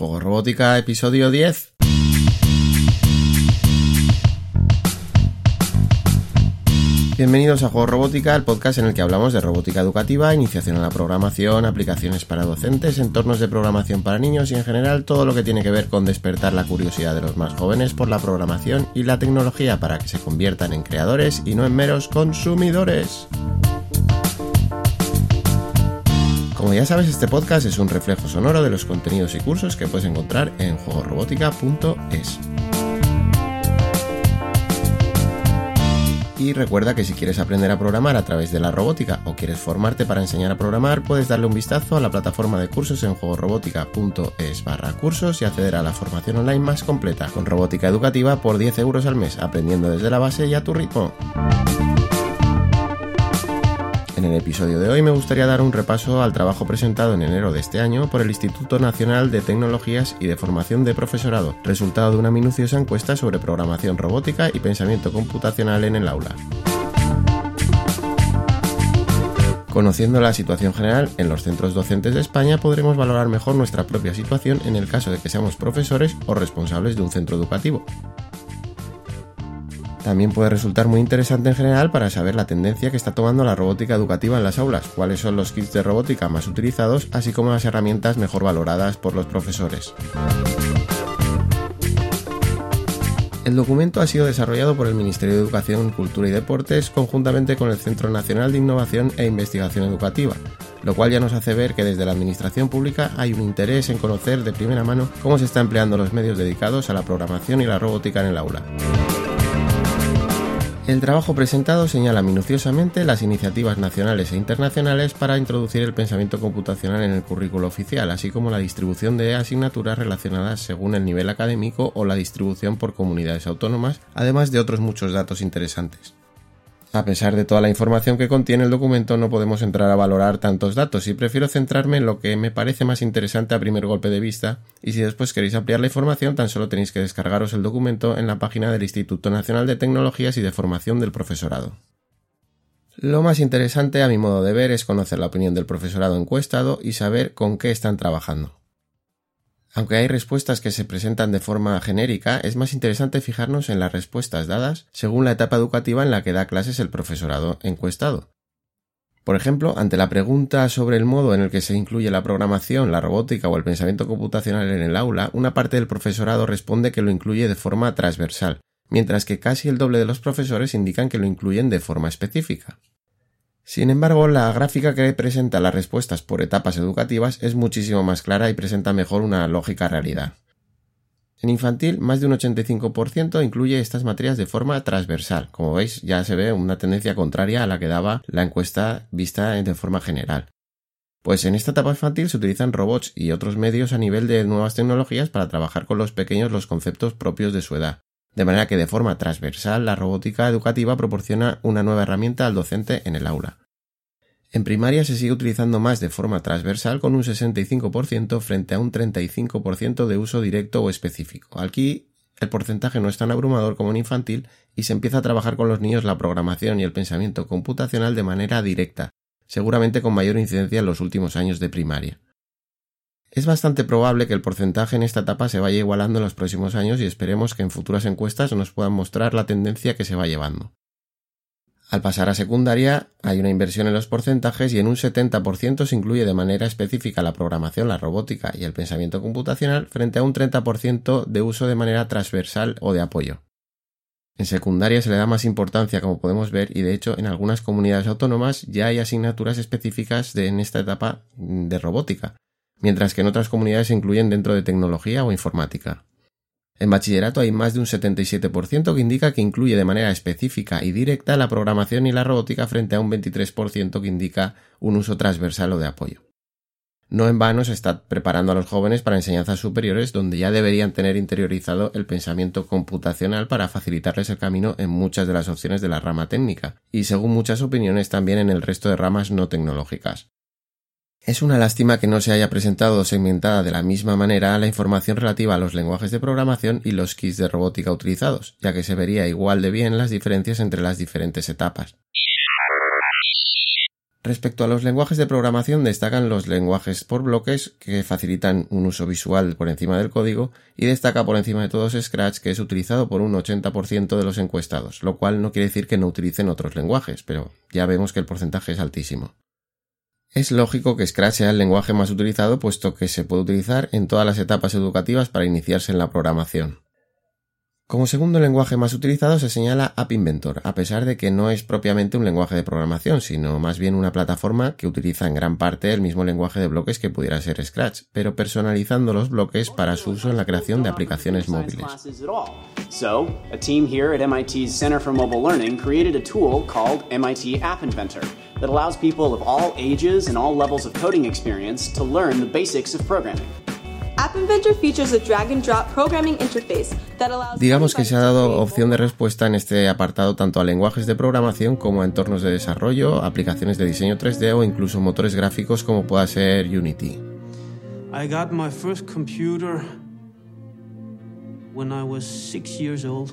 Juego Robótica, episodio 10. Bienvenidos a Juego Robótica, el podcast en el que hablamos de robótica educativa, iniciación a la programación, aplicaciones para docentes, entornos de programación para niños y en general todo lo que tiene que ver con despertar la curiosidad de los más jóvenes por la programación y la tecnología para que se conviertan en creadores y no en meros consumidores. Como ya sabes, este podcast es un reflejo sonoro de los contenidos y cursos que puedes encontrar en juegorobótica.es. Y recuerda que si quieres aprender a programar a través de la robótica o quieres formarte para enseñar a programar, puedes darle un vistazo a la plataforma de cursos en juegorobótica.es barra cursos y acceder a la formación online más completa con robótica educativa por 10 euros al mes, aprendiendo desde la base y a tu ritmo. En el episodio de hoy me gustaría dar un repaso al trabajo presentado en enero de este año por el Instituto Nacional de Tecnologías y de Formación de Profesorado, resultado de una minuciosa encuesta sobre programación robótica y pensamiento computacional en el aula. Conociendo la situación general en los centros docentes de España, podremos valorar mejor nuestra propia situación en el caso de que seamos profesores o responsables de un centro educativo. También puede resultar muy interesante en general para saber la tendencia que está tomando la robótica educativa en las aulas, cuáles son los kits de robótica más utilizados, así como las herramientas mejor valoradas por los profesores. El documento ha sido desarrollado por el Ministerio de Educación, Cultura y Deportes conjuntamente con el Centro Nacional de Innovación e Investigación Educativa, lo cual ya nos hace ver que desde la Administración Pública hay un interés en conocer de primera mano cómo se están empleando los medios dedicados a la programación y la robótica en el aula. El trabajo presentado señala minuciosamente las iniciativas nacionales e internacionales para introducir el pensamiento computacional en el currículo oficial, así como la distribución de asignaturas relacionadas según el nivel académico o la distribución por comunidades autónomas, además de otros muchos datos interesantes. A pesar de toda la información que contiene el documento, no podemos entrar a valorar tantos datos y prefiero centrarme en lo que me parece más interesante a primer golpe de vista, y si después queréis ampliar la información, tan solo tenéis que descargaros el documento en la página del Instituto Nacional de Tecnologías y de Formación del Profesorado. Lo más interesante, a mi modo de ver, es conocer la opinión del profesorado encuestado y saber con qué están trabajando. Aunque hay respuestas que se presentan de forma genérica, es más interesante fijarnos en las respuestas dadas según la etapa educativa en la que da clases el profesorado encuestado. Por ejemplo, ante la pregunta sobre el modo en el que se incluye la programación, la robótica o el pensamiento computacional en el aula, una parte del profesorado responde que lo incluye de forma transversal, mientras que casi el doble de los profesores indican que lo incluyen de forma específica. Sin embargo, la gráfica que presenta las respuestas por etapas educativas es muchísimo más clara y presenta mejor una lógica realidad. En infantil, más de un 85% incluye estas materias de forma transversal. Como veis, ya se ve una tendencia contraria a la que daba la encuesta vista de forma general. Pues en esta etapa infantil se utilizan robots y otros medios a nivel de nuevas tecnologías para trabajar con los pequeños los conceptos propios de su edad. De manera que de forma transversal la robótica educativa proporciona una nueva herramienta al docente en el aula. En primaria se sigue utilizando más de forma transversal con un 65% frente a un 35% de uso directo o específico. Aquí el porcentaje no es tan abrumador como en infantil y se empieza a trabajar con los niños la programación y el pensamiento computacional de manera directa, seguramente con mayor incidencia en los últimos años de primaria. Es bastante probable que el porcentaje en esta etapa se vaya igualando en los próximos años y esperemos que en futuras encuestas nos puedan mostrar la tendencia que se va llevando. Al pasar a secundaria hay una inversión en los porcentajes y en un 70% se incluye de manera específica la programación, la robótica y el pensamiento computacional frente a un 30% de uso de manera transversal o de apoyo. En secundaria se le da más importancia, como podemos ver, y de hecho en algunas comunidades autónomas ya hay asignaturas específicas de, en esta etapa de robótica, mientras que en otras comunidades se incluyen dentro de tecnología o informática. En bachillerato hay más de un 77% que indica que incluye de manera específica y directa la programación y la robótica frente a un 23% que indica un uso transversal o de apoyo. No en vano se está preparando a los jóvenes para enseñanzas superiores donde ya deberían tener interiorizado el pensamiento computacional para facilitarles el camino en muchas de las opciones de la rama técnica y según muchas opiniones también en el resto de ramas no tecnológicas. Es una lástima que no se haya presentado segmentada de la misma manera la información relativa a los lenguajes de programación y los kits de robótica utilizados, ya que se vería igual de bien las diferencias entre las diferentes etapas. Respecto a los lenguajes de programación destacan los lenguajes por bloques que facilitan un uso visual por encima del código y destaca por encima de todos Scratch que es utilizado por un 80% de los encuestados, lo cual no quiere decir que no utilicen otros lenguajes, pero ya vemos que el porcentaje es altísimo. Es lógico que Scratch sea el lenguaje más utilizado puesto que se puede utilizar en todas las etapas educativas para iniciarse en la programación. Como segundo lenguaje más utilizado se señala App Inventor, a pesar de que no es propiamente un lenguaje de programación, sino más bien una plataforma que utiliza en gran parte el mismo lenguaje de bloques que pudiera ser Scratch, pero personalizando los bloques para su uso en la creación de aplicaciones móviles. So, a team here at MIT's Center for Mobile Learning created a tool called MIT App Inventor that allows people of all ages and all levels of coding experience to learn the basics of programming. Digamos que se ha dado opción de respuesta en este apartado tanto a lenguajes de programación como a entornos de desarrollo, aplicaciones de diseño 3D o incluso motores gráficos como pueda ser Unity. I got my first computer when I was six years old.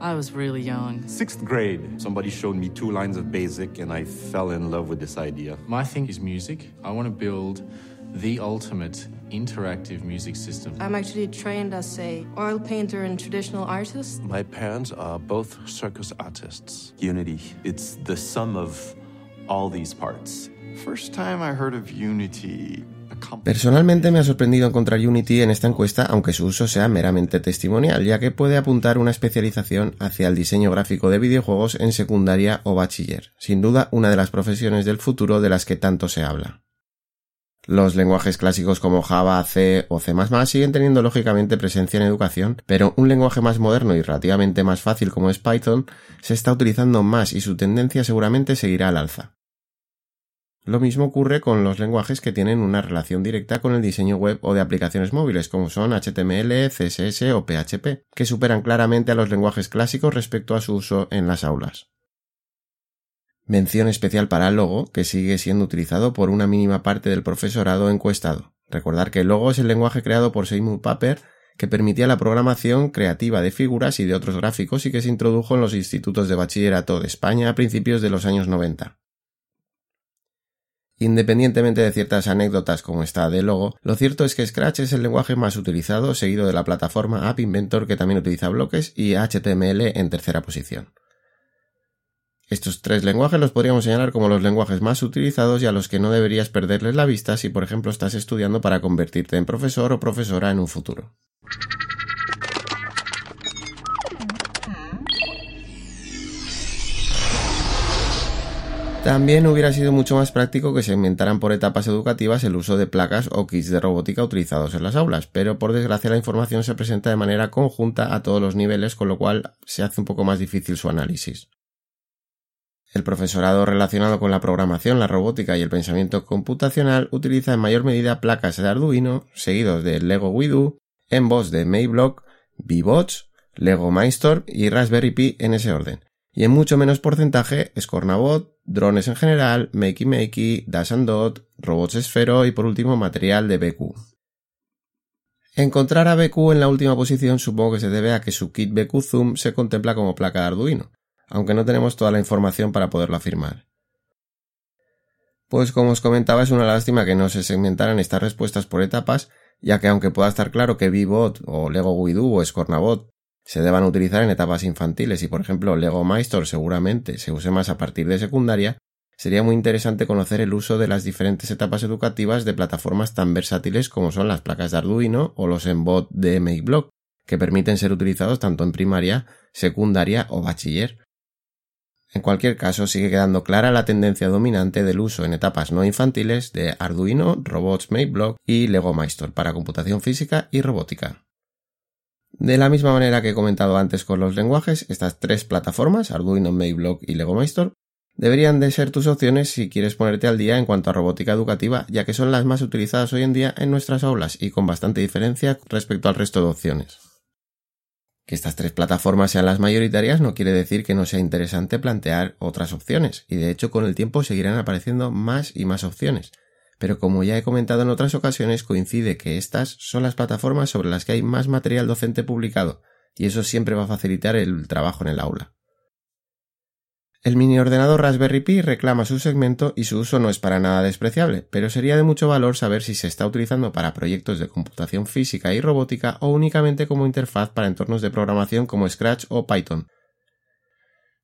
I was really young. Sixth grade, somebody showed me two lines of BASIC and I fell in love with this idea. My thing is music. I want to build the ultimate interactive music system. I'm actually trained as a oil painter and traditional artist. My parents are both circus artists. Unity, it's the sum of all these parts. First time I heard of Unity, Personalmente me ha sorprendido encontrar Unity en esta encuesta, aunque su uso sea meramente testimonial, ya que puede apuntar una especialización hacia el diseño gráfico de videojuegos en secundaria o bachiller, sin duda una de las profesiones del futuro de las que tanto se habla. Los lenguajes clásicos como Java, C o C++ siguen teniendo lógicamente presencia en educación, pero un lenguaje más moderno y relativamente más fácil como es Python se está utilizando más y su tendencia seguramente seguirá al alza. Lo mismo ocurre con los lenguajes que tienen una relación directa con el diseño web o de aplicaciones móviles como son HTML, CSS o PHP, que superan claramente a los lenguajes clásicos respecto a su uso en las aulas. Mención especial para Logo, que sigue siendo utilizado por una mínima parte del profesorado encuestado. Recordar que Logo es el lenguaje creado por Seymour Papert que permitía la programación creativa de figuras y de otros gráficos y que se introdujo en los institutos de bachillerato de España a principios de los años 90. Independientemente de ciertas anécdotas como esta de Logo, lo cierto es que Scratch es el lenguaje más utilizado, seguido de la plataforma App Inventor que también utiliza bloques y HTML en tercera posición. Estos tres lenguajes los podríamos señalar como los lenguajes más utilizados y a los que no deberías perderles la vista si por ejemplo estás estudiando para convertirte en profesor o profesora en un futuro. También hubiera sido mucho más práctico que se inventaran por etapas educativas el uso de placas o kits de robótica utilizados en las aulas, pero por desgracia la información se presenta de manera conjunta a todos los niveles, con lo cual se hace un poco más difícil su análisis. El profesorado relacionado con la programación, la robótica y el pensamiento computacional utiliza en mayor medida placas de Arduino, seguidos de Lego WIDU, voz de Mayblock, V-Bots, Lego Mindstorm y Raspberry Pi en ese orden. Y en mucho menos porcentaje Scornabot, drones en general, Makey Makey, Dash and Dot, robots esfero y por último material de BQ. Encontrar a BQ en la última posición supongo que se debe a que su kit BQ Zoom se contempla como placa de Arduino, aunque no tenemos toda la información para poderlo afirmar. Pues como os comentaba, es una lástima que no se segmentaran estas respuestas por etapas, ya que aunque pueda estar claro que VBot o Lego Widu o Scornabot se deban utilizar en etapas infantiles y por ejemplo Lego Maestro seguramente se use más a partir de secundaria, sería muy interesante conocer el uso de las diferentes etapas educativas de plataformas tan versátiles como son las placas de Arduino o los Embot de MakeBlock, que permiten ser utilizados tanto en primaria, secundaria o bachiller. En cualquier caso, sigue quedando clara la tendencia dominante del uso en etapas no infantiles de Arduino, robots MateBlock y Lego Maestro para computación física y robótica. De la misma manera que he comentado antes con los lenguajes, estas tres plataformas, Arduino, MateBlock y Lego Maestro, deberían de ser tus opciones si quieres ponerte al día en cuanto a robótica educativa, ya que son las más utilizadas hoy en día en nuestras aulas y con bastante diferencia respecto al resto de opciones. Que estas tres plataformas sean las mayoritarias no quiere decir que no sea interesante plantear otras opciones, y de hecho con el tiempo seguirán apareciendo más y más opciones. Pero como ya he comentado en otras ocasiones, coincide que estas son las plataformas sobre las que hay más material docente publicado, y eso siempre va a facilitar el trabajo en el aula. El mini ordenador Raspberry Pi reclama su segmento y su uso no es para nada despreciable, pero sería de mucho valor saber si se está utilizando para proyectos de computación física y robótica o únicamente como interfaz para entornos de programación como Scratch o Python.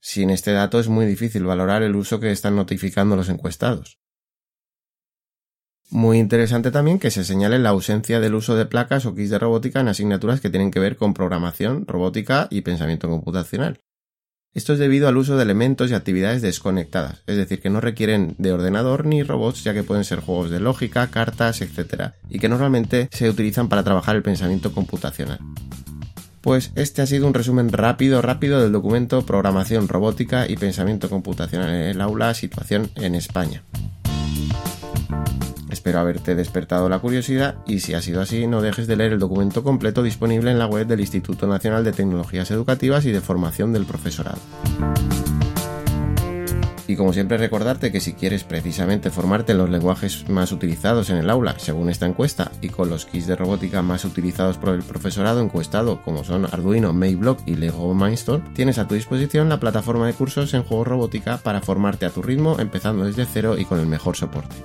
Sin este dato es muy difícil valorar el uso que están notificando los encuestados. Muy interesante también que se señale la ausencia del uso de placas o kits de robótica en asignaturas que tienen que ver con programación, robótica y pensamiento computacional. Esto es debido al uso de elementos y actividades desconectadas, es decir, que no requieren de ordenador ni robots, ya que pueden ser juegos de lógica, cartas, etc., y que normalmente se utilizan para trabajar el pensamiento computacional. Pues este ha sido un resumen rápido, rápido del documento Programación Robótica y Pensamiento Computacional en el aula, situación en España. Espero haberte despertado la curiosidad y si ha sido así no dejes de leer el documento completo disponible en la web del Instituto Nacional de Tecnologías Educativas y de Formación del Profesorado. Y como siempre recordarte que si quieres precisamente formarte en los lenguajes más utilizados en el aula, según esta encuesta, y con los kits de robótica más utilizados por el profesorado encuestado, como son Arduino, Mayblock y Lego Mindstorm, tienes a tu disposición la plataforma de cursos en juegos robótica para formarte a tu ritmo, empezando desde cero y con el mejor soporte.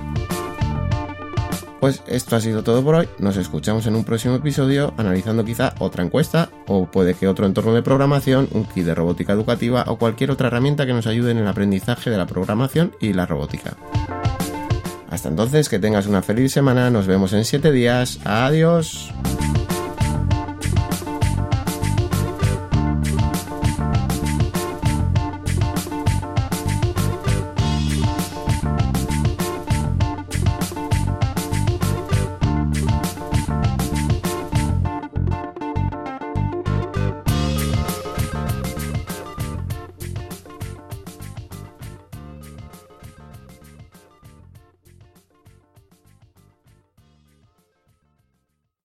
Pues esto ha sido todo por hoy. Nos escuchamos en un próximo episodio analizando quizá otra encuesta o puede que otro entorno de programación, un kit de robótica educativa o cualquier otra herramienta que nos ayude en el aprendizaje de la programación y la robótica. Hasta entonces, que tengas una feliz semana, nos vemos en 7 días, adiós.